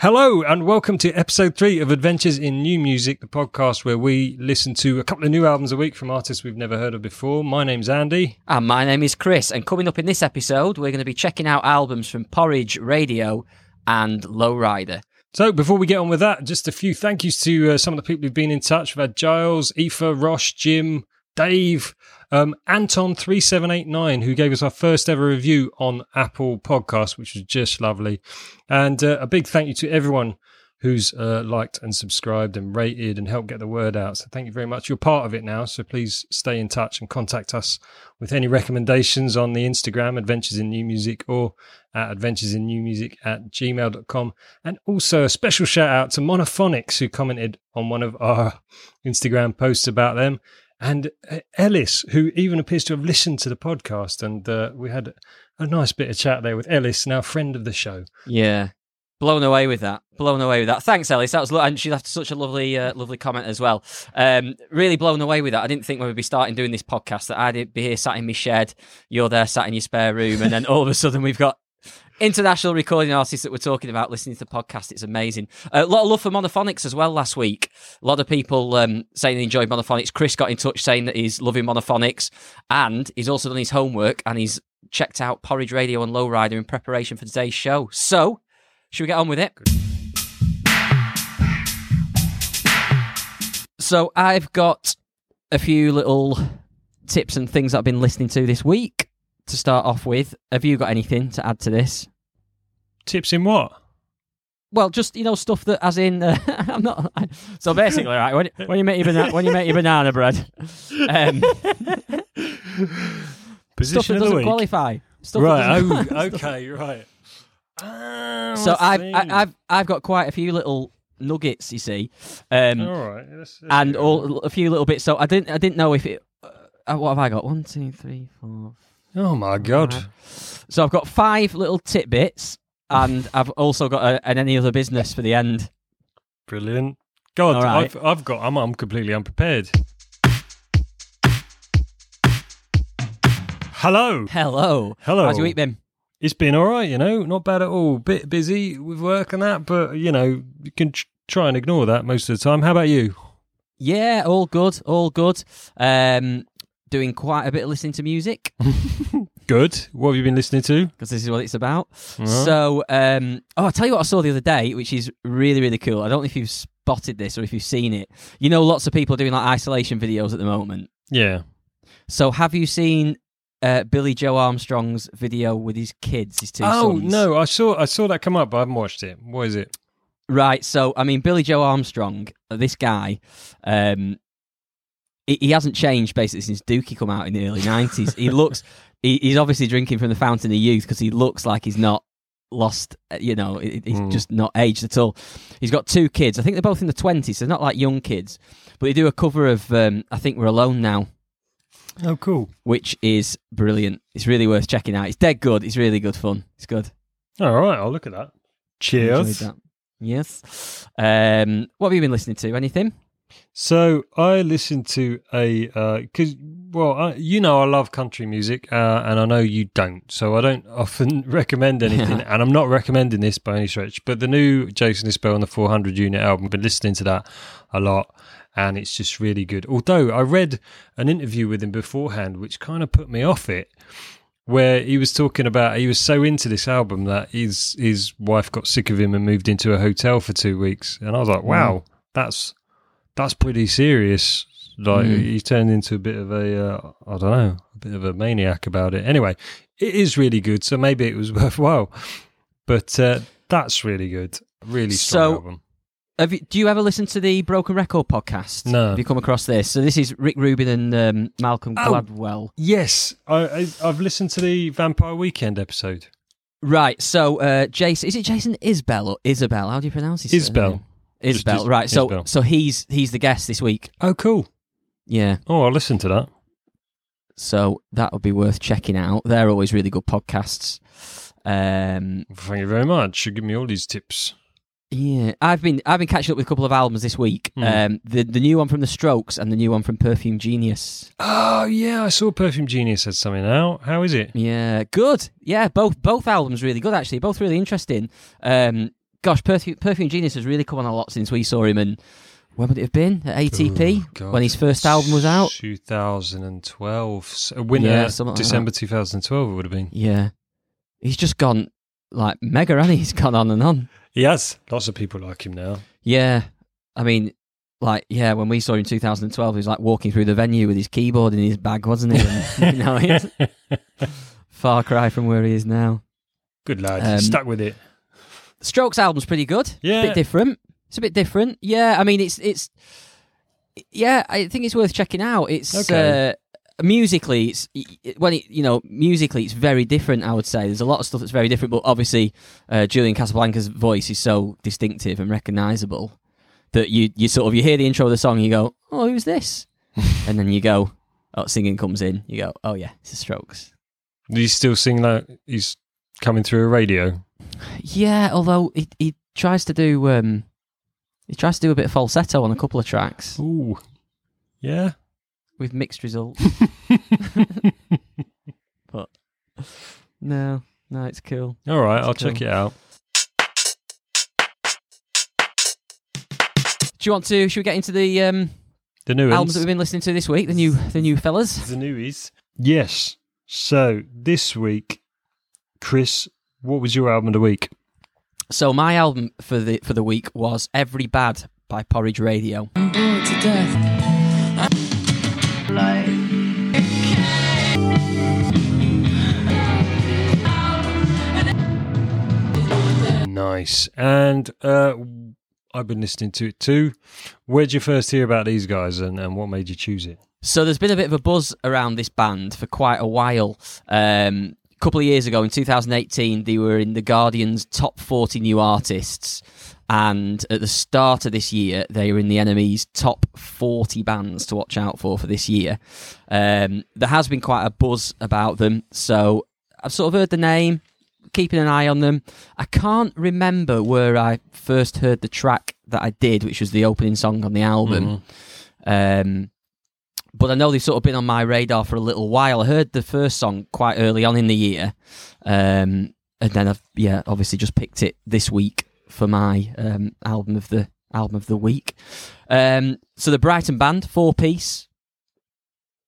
Hello and welcome to episode three of Adventures in New Music, the podcast where we listen to a couple of new albums a week from artists we've never heard of before. My name's Andy. And my name is Chris. And coming up in this episode, we're going to be checking out albums from Porridge Radio and Lowrider. So before we get on with that, just a few thank yous to uh, some of the people who've been in touch. We've had Giles, Aoife, Rosh, Jim, Dave, um, Anton3789, who gave us our first ever review on Apple Podcast, which was just lovely. And uh, a big thank you to everyone who's uh, liked and subscribed and rated and helped get the word out. So thank you very much. You're part of it now. So please stay in touch and contact us with any recommendations on the Instagram, Adventures in New Music, or at Adventures in New Music at gmail.com. And also a special shout out to Monophonics, who commented on one of our Instagram posts about them and uh, Ellis, who even appears to have listened to the podcast, and uh, we had a nice bit of chat there with Ellis, now friend of the show. Yeah, blown away with that. Blown away with that. Thanks, Ellis. That was and she left such a lovely, uh, lovely comment as well. Um, really blown away with that. I didn't think when we'd be starting doing this podcast that I'd be here sat in my shed, you're there sat in your spare room, and then all of a sudden we've got international recording artists that we're talking about listening to the podcast. It's amazing. Uh, a lot of love for Monophonics as well last week. A lot of people um, saying they enjoyed Monophonics. Chris got in touch saying that he's loving Monophonics and he's also done his homework and he's checked out Porridge Radio and Lowrider in preparation for today's show. So, should we get on with it? So, I've got a few little tips and things I've been listening to this week to start off with. Have you got anything to add to this? Tips in what? Well, just you know stuff that, as in, uh, I'm not. So basically, right when, when you make your banana, when you make your banana bread, um, Position stuff that of the doesn't week. qualify. Stuff Right. doesn't- Oh, okay. Right. Ah, So I I've. I, I've I've got quite a few little nuggets, you see, um, All right. And all a few little bits. So I didn't I didn't know if it. Uh, what have I got? One, two, three, four. Oh my god. So I've got five little tidbits, and I've also got a, an any other business for the end. Brilliant. God, All right. I've I've got. I'm I'm completely unprepared. Hello. Hello, Hello. How's your week been? It's been all right, you know, not bad at all. Bit busy with work and that, but you know, you can try and ignore that most of the time. How about you? Yeah, all good, all good. Um, doing quite a bit of listening to music Good. What have you been listening to? because this is what it's about. Right. So, um, oh, I'll tell you what I saw the other day, which is really, really cool. I don't know if you've spotted this or if you've seen it. You know, lots of people are doing like isolation videos at the moment. Yeah. So, have you seen uh, Billie Joe Armstrong's video with his kids, his two Oh sons? no, I saw I saw that come up, but I haven't watched it. What is it? Right. So, I mean, Billie Joe Armstrong, uh, this guy, um, he, he hasn't changed basically since Dookie come out in the early nineties. he looks, he, he's obviously drinking from the fountain of youth because he looks like he's not lost. uh, You know, he's Mm. just not aged at all. He's got two kids. I think they're both in the twenties, so they're not like young kids. But they do a cover of um, "I Think We're Alone Now." Oh, cool. Which is brilliant. It's really worth checking out. It's dead good. It's really good fun. It's good. All right, I'll look at that. Cheers. that. Yes. Um, what have you been listening to? Anything? So I listened to a because well, I, you know, I love country music, uh, and I know you don't, so I don't often recommend anything, and I'm not recommending this by any stretch. But the new Jason Isbell and the 400 Unit album, I've been listening to that a lot, and it's just really good. Although I read an interview with him beforehand, which kind of put me off it. Where he was talking about he was so into this album that his his wife got sick of him and moved into a hotel for two weeks, and I was like, wow, that's that's pretty serious. Like Mm. he turned into a bit of a, uh, I don't know, a bit of a maniac about it. Anyway, it is really good, so maybe it was worthwhile. But uh, that's really good, really strong So- album. Have you, do you ever listen to the Broken Record podcast? No. Have you come across this? So this is Rick Rubin and um, Malcolm Oh. Gladwell. Yes, I, I've listened to the Vampire Weekend episode. Right. So uh, Jason, is it Jason Isbell or Isabel? How do you pronounce his Isbell. Isbell. Just- right. So so he's he's the guest this week. Oh, cool. Yeah. Oh, I'll listen to that. So that would be worth checking out. They're always really good podcasts. Um, Thank you very much. You give me all these tips. yeah, I've been I've been catching up with a couple of albums this week. Hmm. Um, the the new one from the Strokes and the new one from Perfume Genius. Oh yeah, I saw Perfume Genius had something out. How is it? Yeah, good. Yeah, both both albums really good actually. Both really interesting. Um, gosh, Perfume, Perfume Genius has really come on a lot since we saw him. And when would it have been at ATP Oh, when his first album was out? 2012. So, winter, Yeah, something like December 2012 it would have been. Yeah, he's just gone like mega, and he? he's gone on and on. He has. Lots of people like him now. Yeah, I mean, like yeah, when we saw him in 2012, he was like walking through the venue with his keyboard in his bag, wasn't he? And, you know, far cry from where he is now. Good lad. Um, Stuck with it. Strokes album's pretty good. It's a Yeah. bit different. It's a bit different. Yeah, I mean, it's it's yeah, I think it's worth checking out. It's Okay. uh, musically, it's when it you know musically, it's very different. I would say there's a lot of stuff that's very different, but obviously, uh, Julian Casablancas' voice is so distinctive and recognizable that you you sort of you hear the intro of the song, you go, oh, who's this? and then you go, oh, singing comes in, you go, oh yeah, it's the Strokes. Do you still sing like he's coming through a radio? Yeah, although he he tries to do um he tries to do a bit of falsetto on a couple of tracks Ooh. Yeah. with mixed results. but no, no, it's cool. All right, I'll cool. check it out. Do you want to? Should we get into the um, The new albums that we've been listening to this week? The new, the new fellas. The newies. Yes. So this week, Chris, what was your album of the week? So my album for the for the week was "Every Bad" by Porridge Radio. Nice. And uh, I've been listening to it too. Where'd you first hear about these guys and, and what made you choose it? So there's been a bit of a buzz around this band for quite a while. Um, couple of years ago, in 2018, they were in the Guardian's top 40 new artists, and at the start of this year, they were in the NME's top 40 bands to watch out for for this year. Um, there has been quite a buzz about them, so I've sort of heard the name, keeping an eye on them. I can't remember where I first heard the track that I did, which was the opening song on the album. Um, but I know they've sort of been on my radar for a little while. I heard the first song quite early on in the year, um, and then I've yeah, obviously just picked it this week for my um, album of the album of the week. Um, so the Brighton band, four piece.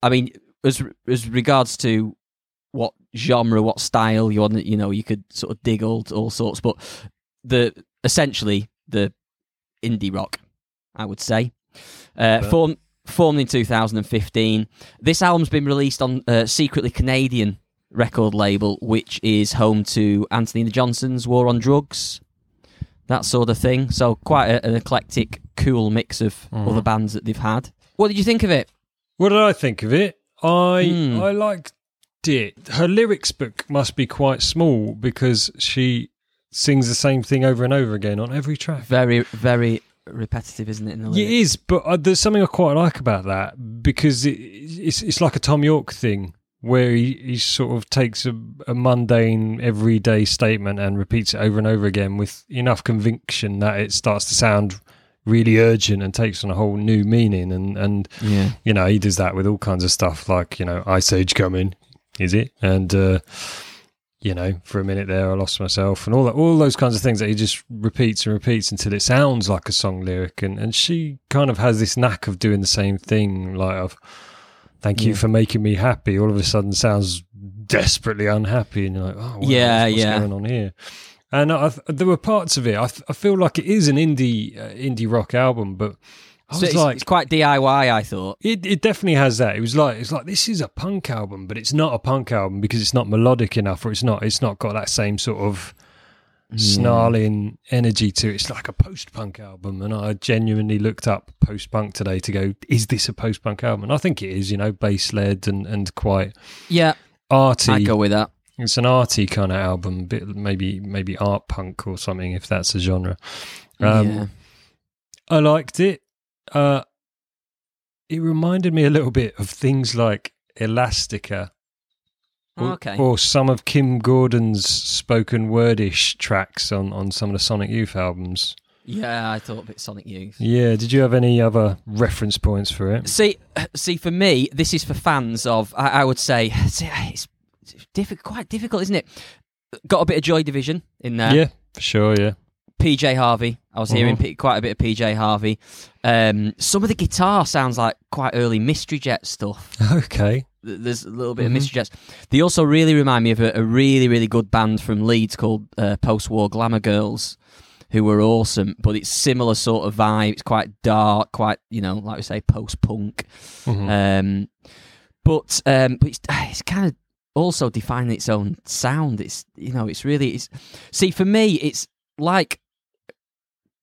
I mean, as as regards to what genre, what style you want, you know, you could sort of dig all all sorts, but the essentially the indie rock, I would say. Uh, formed in 2015. This album's been released on uh, secretly Canadian record label, which is home to Anthony the Johnsons, War on Drugs, that sort of thing. So quite a, an eclectic, cool mix of Mhm. other bands that they've had. What did you think of it? What did I think of it? I Hmm. I liked it. Her lyrics book must be quite small because she sings the same thing over and over again on every track. Very, very repetitive, isn't it? In the Yeah, It is, but uh, there's something I quite like about that because it, it's it's like a Thom Yorke thing where he, he sort of takes a, a mundane, everyday statement and repeats it over and over again with enough conviction that it starts to sound really urgent and takes on a whole new meaning. And and Yeah. you know he does that with all kinds of stuff like you know Ice Age coming, is it? And uh, you know, for a minute there, I lost myself, and all that, all those kinds of things that he just repeats and repeats until it sounds like a song lyric. And and she kind of has this knack of doing the same thing, like of "Thank you Yeah. for making me happy." All of a sudden, sounds desperately unhappy, and you're like, "Oh, what- Yeah, what's yeah. going on here?" And I, there were parts of it. I, I feel like it is an indie uh, indie rock album, but I So was it's, like, it's quite DIY, I thought. it, it definitely has that. It was like it's like this is a punk album, but it's not a punk album because it's not melodic enough, or it's not it's not got that same sort of snarling energy to it. It's like a post punk album, and I genuinely looked up post punk today to go, is this a post punk album? And I think it is. You know, bass led and and quite Yeah, arty. I'd go with that. It's an arty kind of album, bit maybe maybe art punk or something if that's a genre. Um, yeah. I liked it. Uh, it reminded me a little bit of things like Elastica. Or, Okay. or some of Kim Gordon's spoken wordish tracks on, on some of the Sonic Youth albums. Yeah, I thought a bit Sonic Youth. Yeah, did you have any other reference points for it? See, see, for me, this is for fans of. I, I would say see, it's, it's difficult, quite difficult, isn't it? Got a bit of Joy Division in there. yeah, for sure, yeah. PJ Harvey. I was hearing Mm-hmm. P- quite a bit of PJ Harvey. Um, some of the guitar sounds like quite early Mystery Jet stuff. Okay. There's a little bit Mhm. of Mystery Jets. They also really remind me of a, a really, really good band from Leeds called uh, Post War Glamour Girls, who were awesome. But it's similar sort of vibe. It's quite dark, quite you know, like we say, post punk. Mhm. Um, but um, but it's, it's kind of also defining its own sound. It's you know, it's really it's see for me, it's like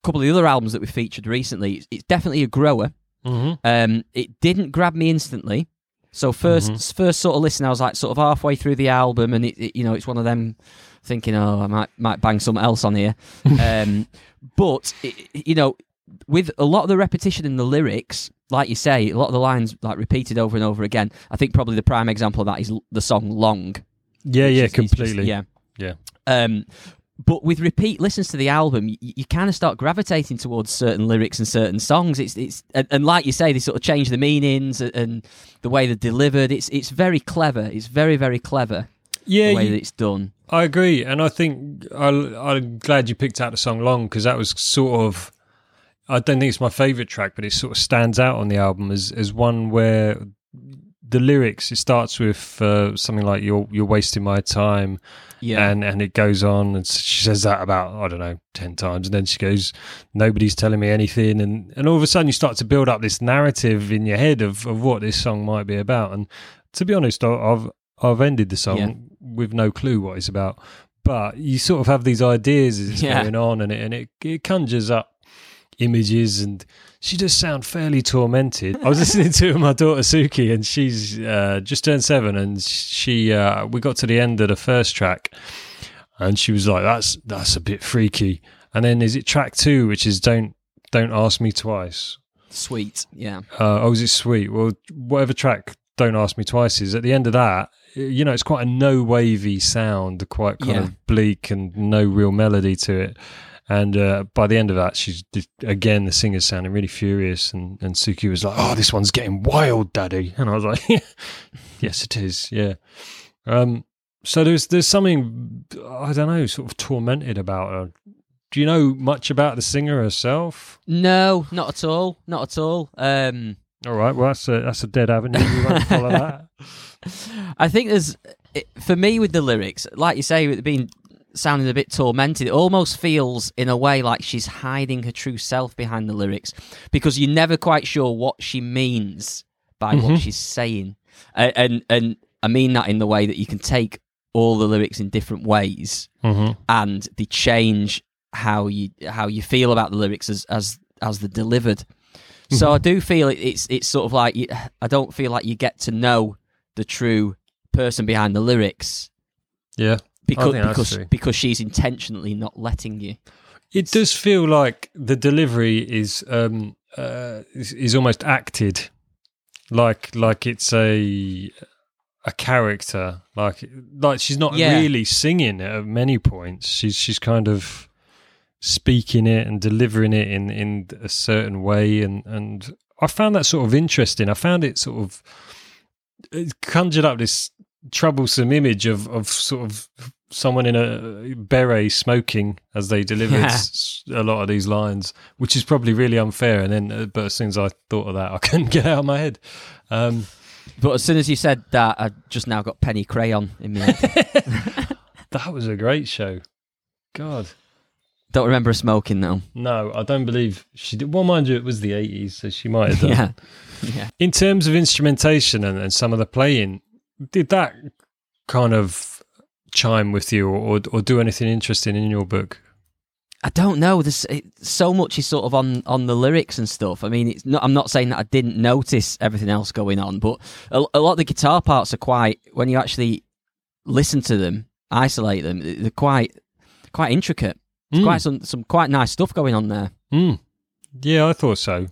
couple of the other albums that we featured recently. It's, it's definitely a grower. Mhm. Um, it didn't grab me instantly. So 1st first sort of listen, I was like sort of halfway through the album, and it, it- you know it's one of them thinking, oh, I might might bang something else on here. um, but it, you know, with a lot of the repetition in the lyrics, like you say, a lot of the lines like repeated over and over again. I think probably the prime example of that is the song "Long." Yeah, yeah, is- is just- completely. yeah, Yeah. Um, but with repeat listens to the album, you, you kind of start gravitating towards certain lyrics and certain songs. It's it's and, and like you say, they sort of change the meanings and, and the way they're delivered. It's it's very clever. It's very very clever Yeah, the way you- that it's done. I agree, and I think I, I'm glad you picked out the song "Long" because that was sort of. I don't think it's my favorite track, but it sort of stands out on the album as as one where the lyrics. It starts with uh, something like "You're you're wasting my time," Yeah, and and it goes on, and she says that about I don't know ten times, and then she goes, "Nobody's telling me anything," and and all of a sudden you start to build up this narrative in your head of of what this song might be about. And to be honest, I've I've ended the song Yeah. with no clue what it's about, but you sort of have these ideas as it's Yeah. going on, and it and it, it conjures up images and she does sound fairly tormented. I was listening to my daughter Suki, and she's uh, just turned seven, and she uh, we got to the end of the first track, and she was like, "That's that's a bit freaky." And then is it track two, which is "Don't Don't Ask Me Twice"? sweet. Yeah, Uh, oh, is it sweet? Well, whatever track "Don't Ask Me Twice" is at the end of that. You know, it's quite a no wavy sound, quite kind Yeah. of bleak, and no real melody to it. And uh, by the end of that, she's again the singer's sounding really furious, and, and Suki was like, "Oh, this one's getting wild, Daddy," and I was like, "Yes, it is, yeah." Um, so there's there's something I don't know, sort of tormented about her. Do you know much about the singer herself? no, not at all, not at all. Um, All right, well that's a that's a dead avenue. We won't follow that. I think there's for me with the lyrics, like you say, with it being sounding a bit tormented, it almost feels in a way like she's hiding her true self behind the lyrics because you're never quite sure what she means by Mhm. what she's saying, and, and and I mean that in the way that you can take all the lyrics in different ways Mm-hmm. and they change how you how you feel about the lyrics as as as they're delivered. So I do feel it, it's it's sort of like you, I don't feel like you get to know the true person behind the lyrics Yeah, because because because she's intentionally not letting you. it does feel like the delivery is um uh is, is almost acted, like like it's a a character, like like she's not Yeah. really singing at many points. She's she's kind of speaking it and delivering it in in a certain way, and and I found that sort of interesting. I found it sort of it conjured up this troublesome image of of sort of someone in a beret smoking as they delivered Yeah. a lot of these lines, which is probably really unfair. And then, uh, but as soon as I thought of that, I couldn't get out of my head. Um, But as soon as you said that, I just now got Penny Crayon in my head. that was a great show. God, don't remember her smoking though. no, I don't believe she did. Well, mind you, it was the eighties, so she might have done. Yeah, yeah. In terms of instrumentation and, and some of the playing, did that kind of chime with you, or, or do anything interesting in your book? I don't know. There's it, so much is sort of on on the lyrics and stuff. I mean, it's not. I'm not saying that I didn't notice everything else going on, but a, a lot of the guitar parts are quite. When you actually listen to them, isolate them, they're quite quite intricate. There's Mm. quite some some quite nice stuff going on there. Mm. Yeah, I thought so.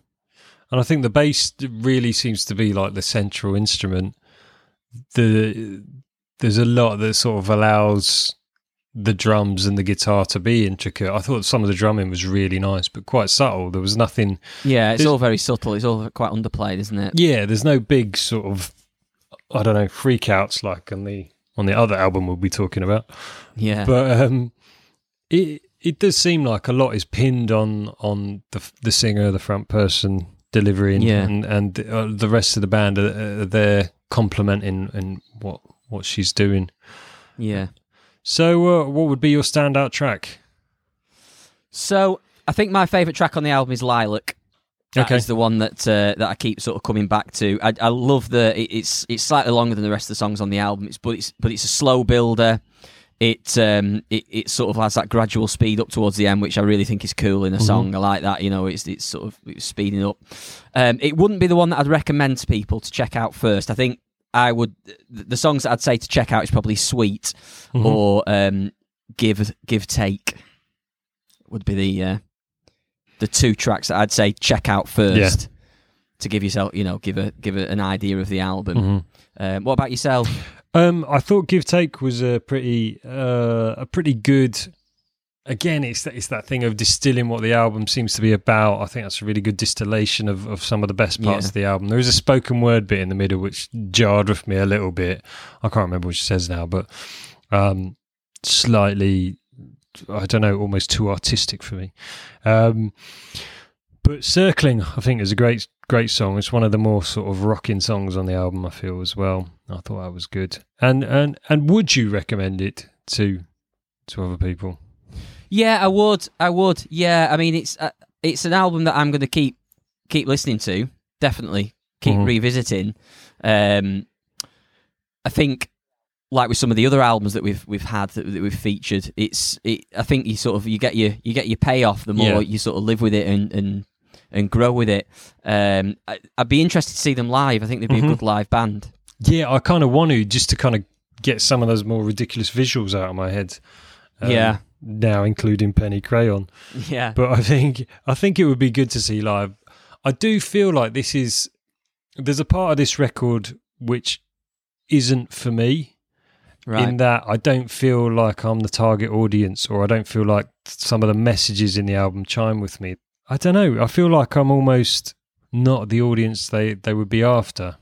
And I think the bass really seems to be like the central instrument. The there's a lot that sort of allows the drums and the guitar to be intricate. I thought some of the drumming was really nice, but quite subtle. There was nothing. Yeah, it's all very subtle. It's all quite underplayed, isn't it? Yeah, there's no big sort of I don't know freakouts like on the on the other album we'll be talking about. Yeah, But um, it it does seem like a lot is pinned on on the the singer, the front person delivering, Yeah. and and uh, the rest of the band are, are there complimenting and what what she's doing. Yeah. So, uh, what would be your standout track? So I think my favourite track on the album is Lilac. That is Okay. the one that uh, that I keep sort of coming back to. I, I love the it, it's it's slightly longer than the rest of the songs on the album. It's but it's but it's a slow builder. It um it, it sort of has that gradual speed up towards the end, which I really think is cool in a song. I like that. You know, it's it's sort of it's speeding up. Um, it wouldn't be the one that I'd recommend to people to check out first. I think I would the songs that I'd say to check out is probably Sweet Mhm. or um, Give Give Take would be the uh, the two tracks that I'd say check out first to give yourself you know give a give a, an idea of the album. Mhm. Um, what about yourself? Um, I thought Give Take was a pretty uh, a pretty good. Again, it's that, it's that thing of distilling what the album seems to be about. I think that's a really good distillation of, of some of the best parts Yeah. of the album. There is a spoken word bit in the middle which jarred with me a little bit. I can't remember what she says now, but um, slightly, I don't know, almost too artistic for me. Um, but Circling, I think, is a great great song. It's one of the more sort of rocking songs on the album. I feel as well. I thought that was good. And and and would you recommend it to to other people? Yeah, I would. I would. Yeah, I mean it's uh, it's an album that I'm going to keep keep listening to. Definitely keep Mhm. revisiting. Um, I think, like with some of the other albums that we've we've had that, that we've featured, it's it. I think you sort of you get your you get your payoff the more Yeah. you sort of live with it and and and grow with it. Um, I, I'd be interested to see them live. I think they'd be Mhm. a good live band. Yeah, I kind of want to just to kind of get some of those more ridiculous visuals out of my head. Um, Yeah. Now, including Penny Crayon. Yeah, but I think I think it would be good to see live. I do feel like this is there's a part of this record which isn't for me right. in that I don't feel like I'm the target audience or I don't feel like some of the messages in the album chime with me. I don't know. I feel like I'm almost not the audience they they would be after.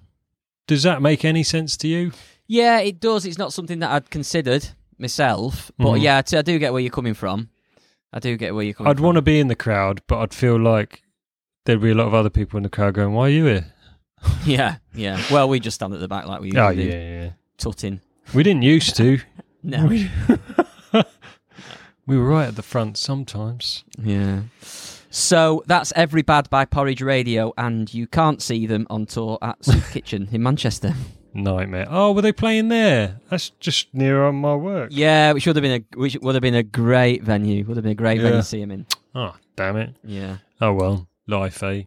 Does that make any sense to you? Yeah, it does. It's not something that I'd considered myself, but Mhm. yeah, I t- I do get where you're coming from. I do get where you're coming I'd from. want to be in the crowd, but I'd feel like there'd be a lot of other people in the crowd going, "Why are you here?" Yeah, yeah. Well, we just stand at the back like we usually Oh do, yeah, yeah. tutting. We didn't used to. No. We, we were right at the front sometimes. yeah. So that's Every Bad by Porridge Radio, and you can't see them on tour at Soup Kitchen in Manchester. Nightmare. Oh, were they playing there? That's just near on my work. Yeah, which would have been a which would have been a great venue. Would have been a great venue Yeah. to see him in. Oh, damn it. Yeah. Oh well, life, eh?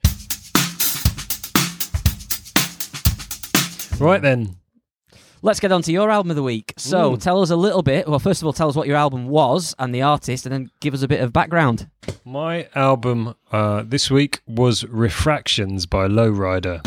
Right then. Let's get on to your album of the week. So tell us a little bit. Well, first of all, tell us what your album was and the artist, and then give us a bit of background. My album uh, this week was Refractions by Lowrider.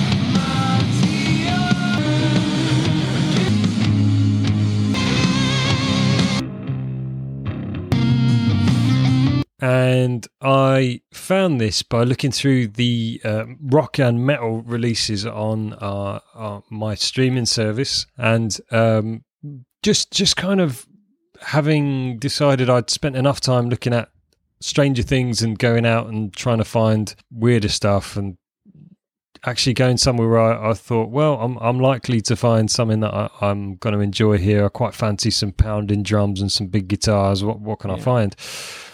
And I found this by looking through the uh, rock and metal releases on uh, uh, my streaming service, and um, just just kind of having decided I'd spent enough time looking at Stranger Things and going out and trying to find weirder stuff and actually going somewhere where I, I thought, well, I'm I'm likely to find something that I, I'm going to enjoy here. I quite fancy some pounding drums and some big guitars. What what can I find?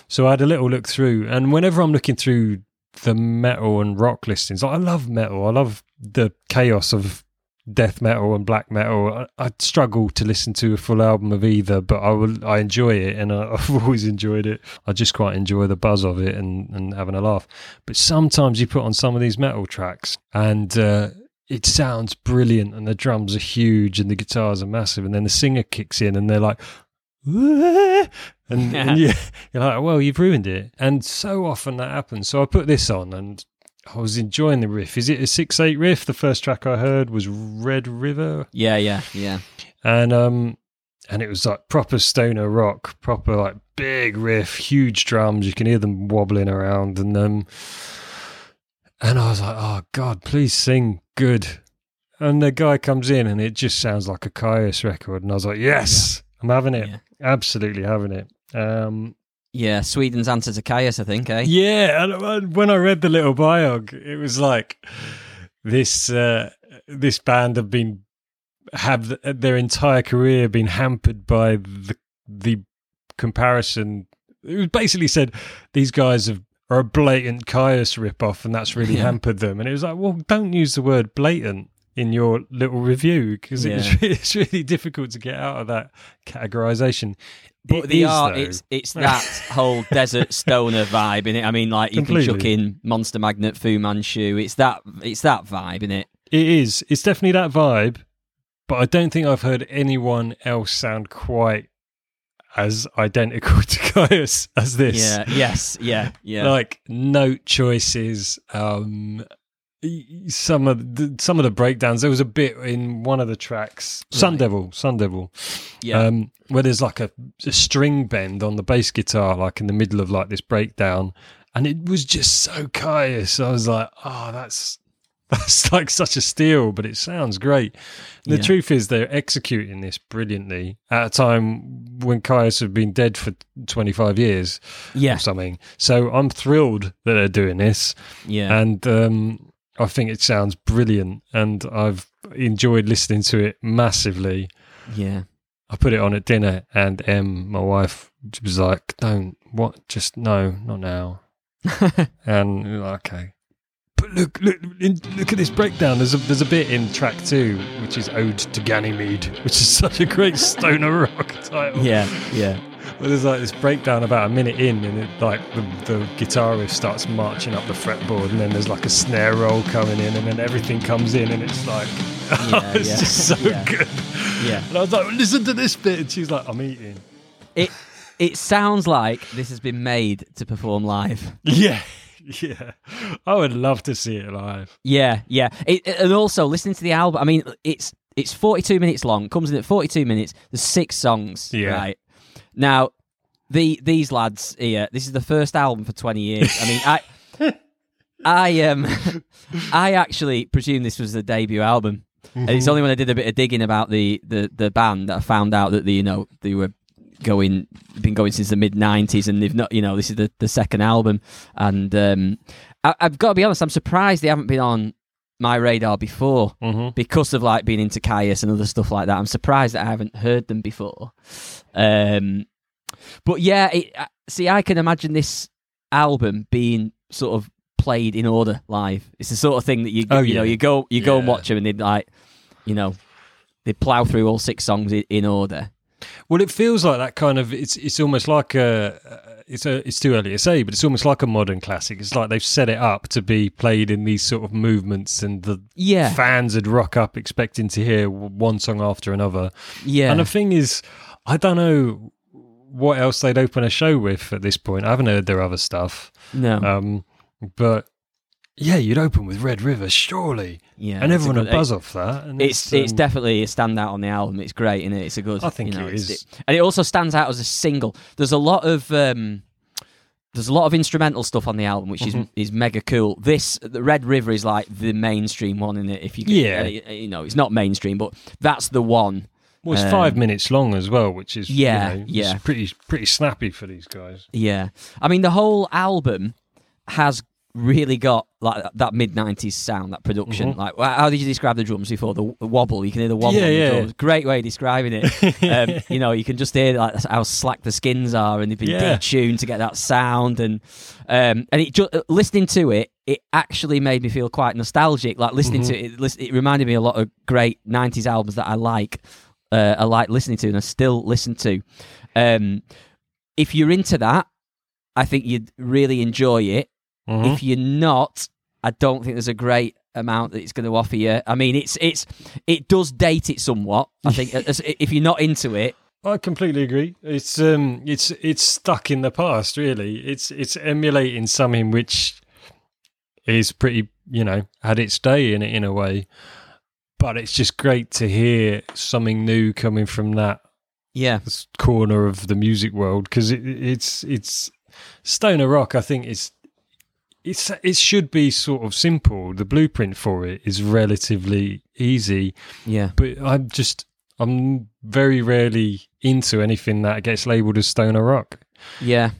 So I had a little look through, and whenever I'm looking through the metal and rock listings, I love metal. I love the chaos of death metal and black metal. I, I struggle to listen to a full album of either, but I will. I enjoy it, and I, I've always enjoyed it. I just quite enjoy the buzz of it and, and having a laugh. But sometimes you put on some of these metal tracks, and uh, it sounds brilliant, and the drums are huge, and the guitars are massive, and then the singer kicks in, and they're like. And, and yeah, you're like, well, you've ruined it. And so often that happens. So I put this on and I was enjoying the riff. Is it a six eight riff? The first track I heard was Red River, Yeah, yeah, yeah. and um, and it was like proper stoner rock, proper like big riff, huge drums. You can hear them wobbling around, and um, and I was like, oh god, please sing good. And the guy comes in, and it just sounds like a Kyuss record, and I was like, yes, I'm having it, Yeah. absolutely having it. Um, Yeah, Sweden's answer to Kyuss, I think, eh? Yeah, and when I read the little biog, it was like this uh, this band have been have their entire career been hampered by the the comparison. It was basically said these guys have, are a blatant Kyuss ripoff, and that's really Yeah. hampered them. And it was like, well, don't use the word blatant in your little review because Yeah. it's, it's really difficult to get out of that categorization. But It is, are though. it's it's that whole desert stoner vibe in it. I mean, like you can chuck in Monster Magnet, Fu Manchu. It's that it's that vibe in it. It is. It's definitely that vibe, but I don't think I've heard anyone else sound quite as identical to Kyuss as this. Yeah. Yes. Yeah. Yeah. Like note choices, um some of the, some of the breakdowns. There was a bit in one of the tracks, Sun Right. Devil, Sun Devil, yeah. um, where there's like a, a string bend on the bass guitar, like in the middle of like this breakdown, and it was just so Kyuss. I was like, oh, that's that's like such a steal, but it sounds great. The truth is, they're executing this brilliantly at a time when Kyuss had been dead for 25 years yeah. or something. So I'm thrilled that they're doing this, Yeah. and um, I think it sounds brilliant, and I've enjoyed listening to it massively. Yeah. I put it on at dinner, and Em, my wife, was like, "Don't what? Just no, not now." and like, okay. But look, look, look at this breakdown. There's a there's a bit in track two which is "Ode to Ganymede," which is such a great stoner rock title. Yeah. Yeah. But there's like this breakdown about a minute in, and it, like the, the guitar riff starts marching up the fretboard, and then there's like a snare roll coming in, and then everything comes in, and it's like, Yeah, it's yeah, just so yeah. good. Yeah. And I was like, listen to this bit, and she's like, I'm eating. It it sounds like this has been made to perform live. Yeah, yeah. I would love to see it live. Yeah, yeah. It, it- and also listening to the album. I mean, it's it's 42 minutes long. Comes in at 42 minutes. There's six songs. Yeah. Right. Now, the these lads here. This is the first album for 20 years. I mean, I I um I actually presume this was the debut album. And it's only when I did a bit of digging about the, the, the band that I found out that the you know they were going been going since the mid '90s and they've not you know this is the, the second album and um, I, I've got to be honest I'm surprised they haven't been on my radar before Mm-hmm. because of like being into Kyuss and other stuff like that. I'm surprised that I haven't heard them before. Um, but yeah, it, see, I can imagine this album being sort of played in order live. It's the sort of thing that you Oh, you know you go you go and watch them and they like you know they plow through all six songs in, in order. Well, it feels like that kind of. It's it's almost like a. It's a. It's too early to say, but it's almost like a modern classic. It's like they've set it up to be played in these sort of movements, and the Yeah, fans would rock up expecting to hear one song after another. yeah, And the thing is, I don't know what else they'd open a show with at this point. I haven't heard their other stuff, no, um, but yeah, you'd open with Red River, surely, yeah, and it's everyone would buzz off that. And It's it's um, definitely a standout on the album. It's great, and it? it's a good. I think you know, it's- is. and it also stands out as a single. There's a lot of um, there's a lot of instrumental stuff on the album, which Mhm. is is mega cool. This the Red River is like the mainstream one in it. If you Yeah. uh, you know, it's not mainstream, but that's the one. Well, it's Um, five minutes long as well, which is Yeah, you know, yeah. pretty pretty snappy for these guys. Yeah, I mean the whole album has really got like that mid '90s sound, that production. Mhm. Like, how did you describe the drums before? The, the wobble, you can hear the wobble. Yeah, yeah. drums. Great way of describing it. um, you know, you can just hear like how slack the skins are, and they've been Yeah. detuned to get that sound. And um, and it ju- listening to it, it actually made me feel quite nostalgic. Like listening Mhm. to it, it reminded me a lot of great '90s albums that I like. Uh, I like listening to, and I still listen to. Um, if you're into that, I think you'd really enjoy it. Mhm. If you're not, I don't think there's a great amount that it's going to offer you. I mean, it's it's it does date it somewhat. I think if you're not into it, I completely agree. It's um, it's it's stuck in the past. Really, it's it's emulating something which is pretty, you know, had its day in it in a way. But it's just great to hear something new coming from that yeah, corner of the music world because it, it's it's stoner rock. I think it's it's it should be sort of simple. The blueprint for it is relatively easy, yeah, but I'm just I'm very rarely into anything that gets labelled as stoner rock. yeah,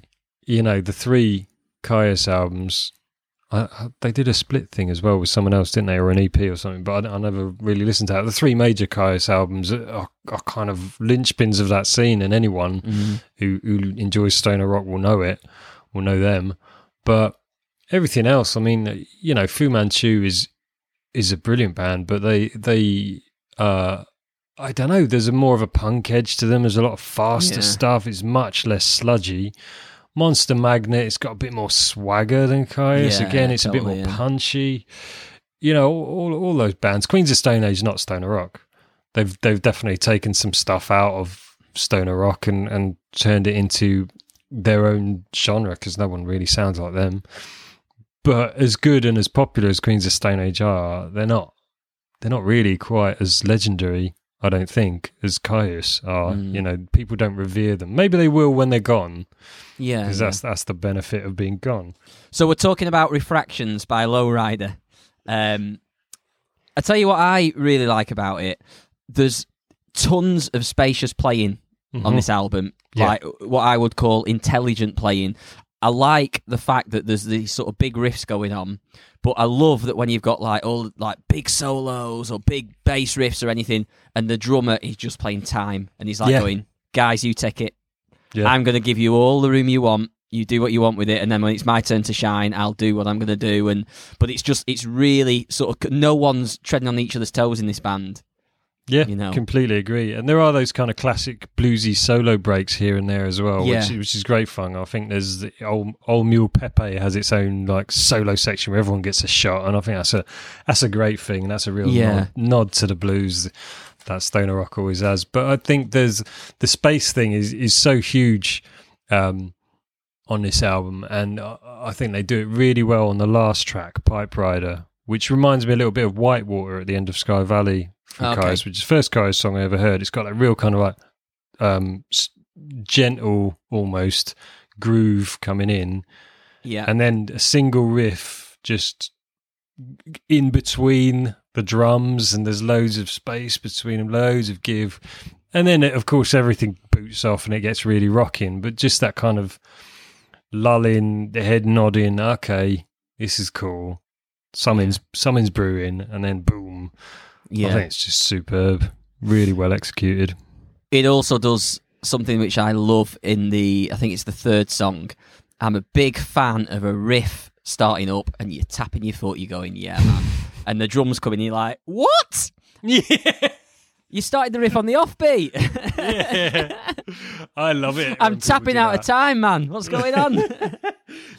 you know, the three Kyuss albums, I, I, they did a split thing as well with someone else, didn't they, or an EP or something? But I, I never really listened to that. The three major Kyuss albums are, are kind of linchpins of that scene, and anyone Mhm. who, who enjoys stoner rock will know it, will know them. But everything else, I mean, you know, Fu Manchu is is a brilliant band, but they they uh I don't know, there's a more of a punk edge to them. There's a lot of faster Yeah. stuff. It's much less sludgy. Monster Magnet, it's got a bit more swagger than Kyuss. Yeah, Again, it's a bit more yeah. punchy. You know, all all those bands. Queens of Stone Age, not stoner rock. They've they've definitely taken some stuff out of stoner rock and and turned it into their own genre because no one really sounds like them. But as good and as popular as Queens of Stone Age are, they're not. They're not really quite as legendary, I don't think, as Kyuss are. Mm. You know, people don't revere them. Maybe they will when they're gone, Yeah. because yeah. that's that's the benefit of being gone. So we're talking about Refractions by Lowrider. Um, I tell you what I really like about it. There's tons of spacious playing on Mhm. this album, Yeah. like what I would call intelligent playing. I like the fact that there's these sort of big riffs going on, but I love that when you've got like all like big solos or big bass riffs or anything, and the drummer is just playing time, and he's like Yeah. going, "Guys, you take it. Yeah. I'm going to give you all the room you want. You do what you want with it, and then when it's my turn to shine, I'll do what I'm going to do." And but it's just it's really sort of no one's treading on each other's toes in this band. Yeah, you know. completely agree. And there are those kind of classic bluesy solo breaks here and there as well, Yeah. which which is great fun. I think there's the old old Mule Pepe has its own like solo section where everyone gets a shot, and I think that's a that's a great thing. That's a real Yeah. nod, nod to the blues that stoner rock always has. But I think there's the space thing is is so huge. Um, on this album, and I I think they do it really well on the last track, Pipe Rider, which reminds me a little bit of Whitewater at the end of Sky Valley from Okay. Kyuss, which is the first Kyuss song I ever heard. It's got that real kind of like um, s- gentle, almost groove coming in, Yeah, and then a single riff just in between the drums, and there's loads of space between them, loads of give, and then of course everything boots off and it gets really rocking. But just that kind of lulling, the head nodding, okay, this is cool. Something's something's brewing, and then boom. I yeah. think it's just superb, really well executed. it also does something which I love in the I think it's the third song. I'm a big fan of a riff starting up and you're tapping your foot, you're going, Yeah, man. and the drums come in, you're like, What? Yeah, You started the riff on the offbeat. yeah. I love it. I'm tapping out that. of time, man. What's going on?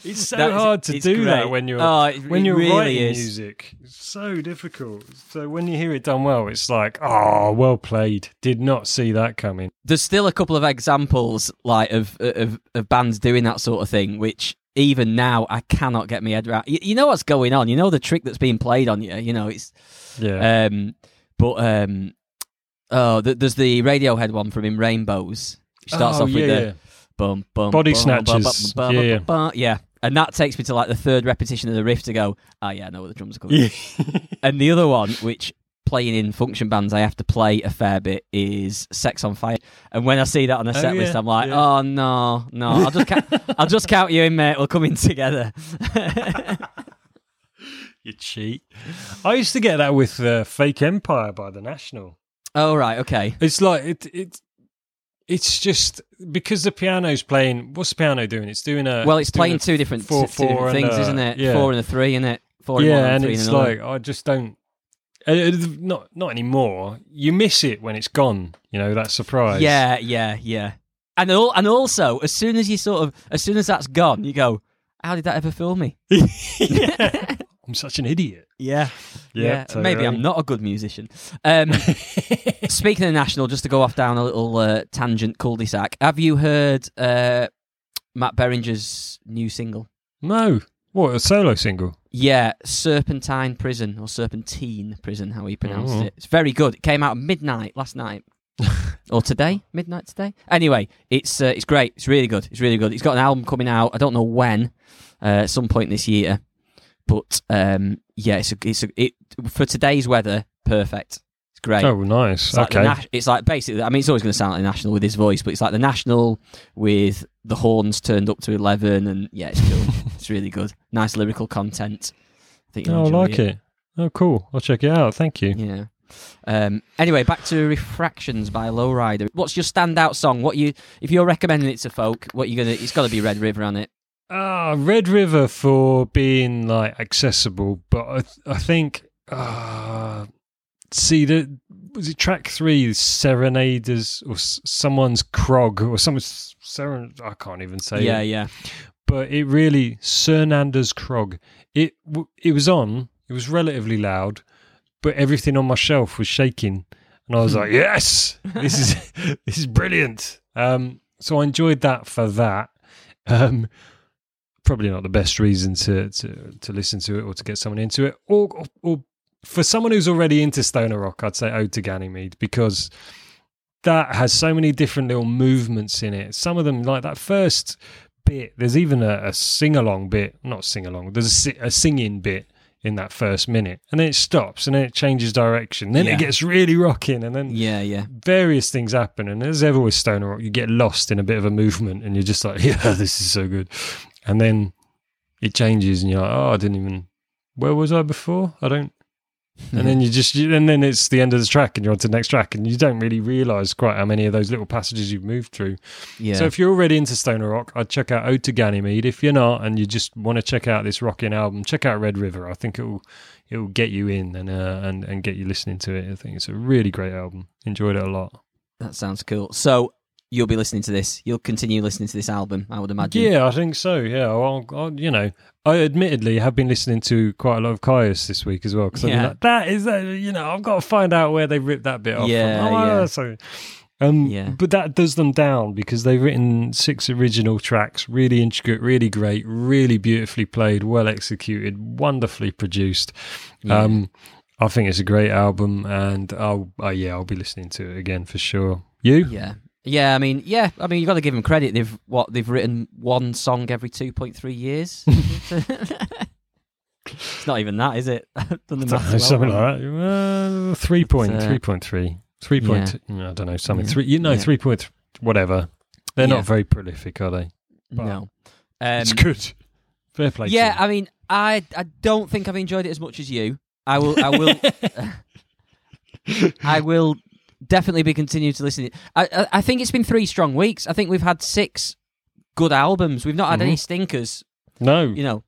It's so That's- hard to do that when you're Oh, it- when it you're really writing is. music. It's so difficult. So when you hear it done well, it's like, oh, well played. Did not see that coming. There's still a couple of examples like of, of of bands doing that sort of thing, which even now I cannot get my head around. You, you know what's going on. You know the trick that's being played on you. You know it's Yeah. Um, but um, oh, th- there's the Radiohead one from In Rainbows. It starts Oh, off with yeah, the yeah. bum bum Body bum, bum, bum, bum, Yeah, yeah. bum, yeah. And that takes me to like the third repetition of the riff to go. Oh yeah, I know what the drums are coming. Yeah. And the other one, which playing in function bands I have to play a fair bit, is Sex on Fire. And when I see that on the Oh, set list, I'm like, yeah. oh no, no, I'll just ca- I'll just count you in, mate. We'll come in together. you cheat. I used to get that with uh, Fake Empire by The National. Oh right, okay. It's like it it it's just because the piano's playing. What's the piano doing? It's doing a Well, it's playing two different, four, different four things, a- isn't it? Yeah. Four and a three, isn't it? Four yeah, one and three it's another. like I just don't. uh, uh, Not not anymore. You miss it when it's gone. You know that surprise. Yeah, yeah, yeah. And al- and also, as soon as you sort of, as soon as that's gone, you go, "How did that ever fool me?" Yeah. I'm such an idiot. Yeah, Yeah, Maybe I'm not a good musician. Um, speaking of national, just to go off down a little uh, tangent cul-de-sac. Have you heard uh, Matt Berninger's new single? No. What a solo single. Yeah, Serpentine Prison or Serpentine Prison, how he pronounced Oh. it. It's very good. It came out at midnight last night. or today, midnight today. Anyway, it's uh, it's great. It's really good. It's really good. He's got an album coming out. I don't know when, uh, at some point this year, but um, yeah, it's a, it's a, it for today's weather, perfect. It's great. Oh, nice. It's like, okay. nas- it's like basically, I mean, it's always going to sound like the National with his voice, but it's like the National with the horns turned up to 11. And yeah, it's cool. it's really good. Nice lyrical content. I think you'll oh, I like it. Oh, cool. I'll check it out. Thank you. Yeah. Um, anyway, back to Refractions by Lowrider. What's your standout song? What you, if you're recommending it to folk, what you gonna? It's got to be Red River on it. Ah, Red River for being like accessible, but I, th- I think uh, see the was it track three Serenaders or s- someone's Krog or some Seren I can't even say yeah, it. yeah, but it really Sernander's Krog. It w- it was on. It was relatively loud, but everything on my shelf was shaking, and I was like, "Yes, this is this is brilliant." Um, so I enjoyed that for that. Um, probably not the best reason to, to to listen to it or to get someone into it, or or, or for someone who's already into stoner rock, I'd say Ode to Ganymede because that has so many different little movements in it. Some of them, like that first bit, there's even a, a sing along bit, not sing along, there's a, a singing bit in that first minute, and then it stops, and then it changes direction, then Yeah. it gets really rocking, and then yeah, yeah. various things happen. And as ever with stoner rock, you get lost in a bit of a movement, and you're just like, yeah, this is so good, and then it changes, and you're like, oh, I didn't even. Where was I before? I don't and then you just you, and then it's the end of the track and you're on to the next track and you don't really realize quite how many of those little passages you've moved through yeah. so if you're already into stoner rock i'd check out ode to ganymede if you're not and you just want to check out this rocking album check out red river i think it'll it'll get you in and uh, and and get you listening to it i think it's a really great album enjoyed it a lot that sounds cool. So you'll be listening to this. You'll continue listening to this album, I would imagine. yeah i think so yeah I'll, I'll, you know i admittedly have been listening to quite a lot of Kyuss this week as well because Yeah. like, that is uh, you know i've got to find out where they ripped that bit off Yeah, from. Oh, yeah. so Um, Yeah. But that does them down because they've written six original tracks, really intricate, really great, really beautifully played, well executed, wonderfully produced. Yeah. Um, I think it's a great album, and I'll, uh, yeah, I'll be listening to it again for sure. You? Yeah. Yeah, I mean, yeah, I mean, you've got to give them credit. They've what they've written one song every two point three years. it's not even that, is it? Done the maths well. something like that. Uh, three point, uh, three point three, three point. I don't know something. Yeah. Three, you know, Yeah. three point, th- whatever. They're Yeah. not very prolific, are they? No. it's Um, good. Fair play. yeah. I mean, I I don't think I've enjoyed it as much as you. I will. I will. I will definitely be continuing to listen. I, I I think it's been three strong weeks. I think we've had six good albums. We've not had any Mhm. stinkers. no, You know.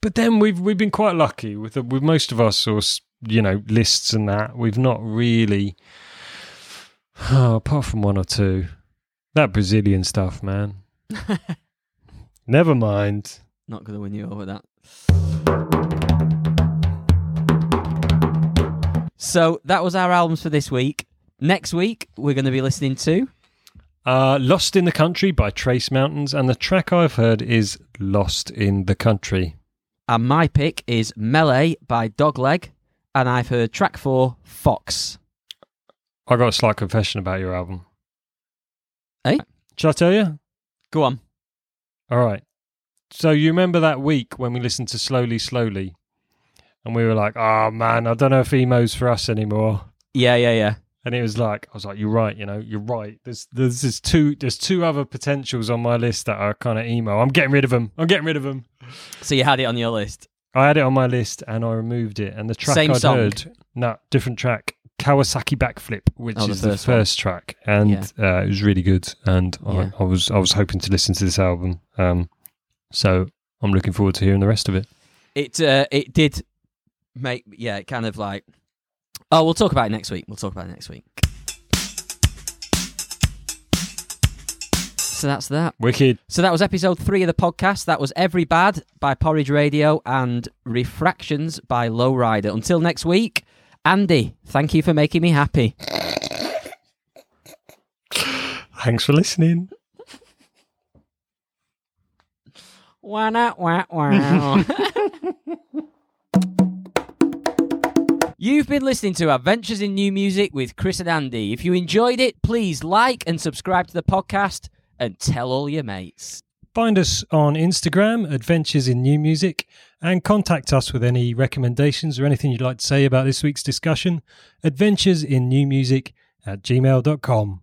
But then we've we've been quite lucky with the, with most of our source, you know, lists and that. We've not really, oh, apart from one or two, that Brazilian stuff, man. Never mind. Not going to win you over that. So that was our albums for this week. Next week, we're going to be listening to. Uh, Lost in the Country by Trace Mountains, and the track I've heard is Lost in the Country. And my pick is Melee by Dogleg. And I've heard track four, Fox. I got a slight confession about your album. Eh? Shall I tell you? Go on. All right. So you remember that week when we listened to Slowly Slowly, and we were like, "Oh man, I don't know if emo's for us anymore." Yeah, yeah, yeah. And it was like, I was like, "You're right. You know, you're right. There's there's, there's two there's two other potentials on my list that are kind of emo. I'm getting rid of them. I'm getting rid of them. So you had it on your list. I had it on my list and I removed it. And the track Same I'd song? heard, no, different track. Kawasaki Backflip, which Oh, the is the first one. track, and Yeah. uh, it was really good. And Yeah. I, I was I was hoping to listen to this album. Um, so I'm looking forward to hearing the rest of it. It uh, it did make yeah, it kind of like Oh, we'll talk about it next week. We'll talk about it next week. So that's that. Wicked. So that was episode three of the podcast. That was Every Bad by Porridge Radio and Refractions by Lowrider. Until next week, Andy, thank you for making me happy. Thanks for listening. Wah, nah, wah, wah. You've been listening to Adventures in New Music with Chris and Andy. If you enjoyed it, please like and subscribe to the podcast and tell all your mates. Find us on Instagram, Adventures in New Music, and contact us with any recommendations or anything you'd like to say about this week's discussion. Adventures in New Music at gmail.com.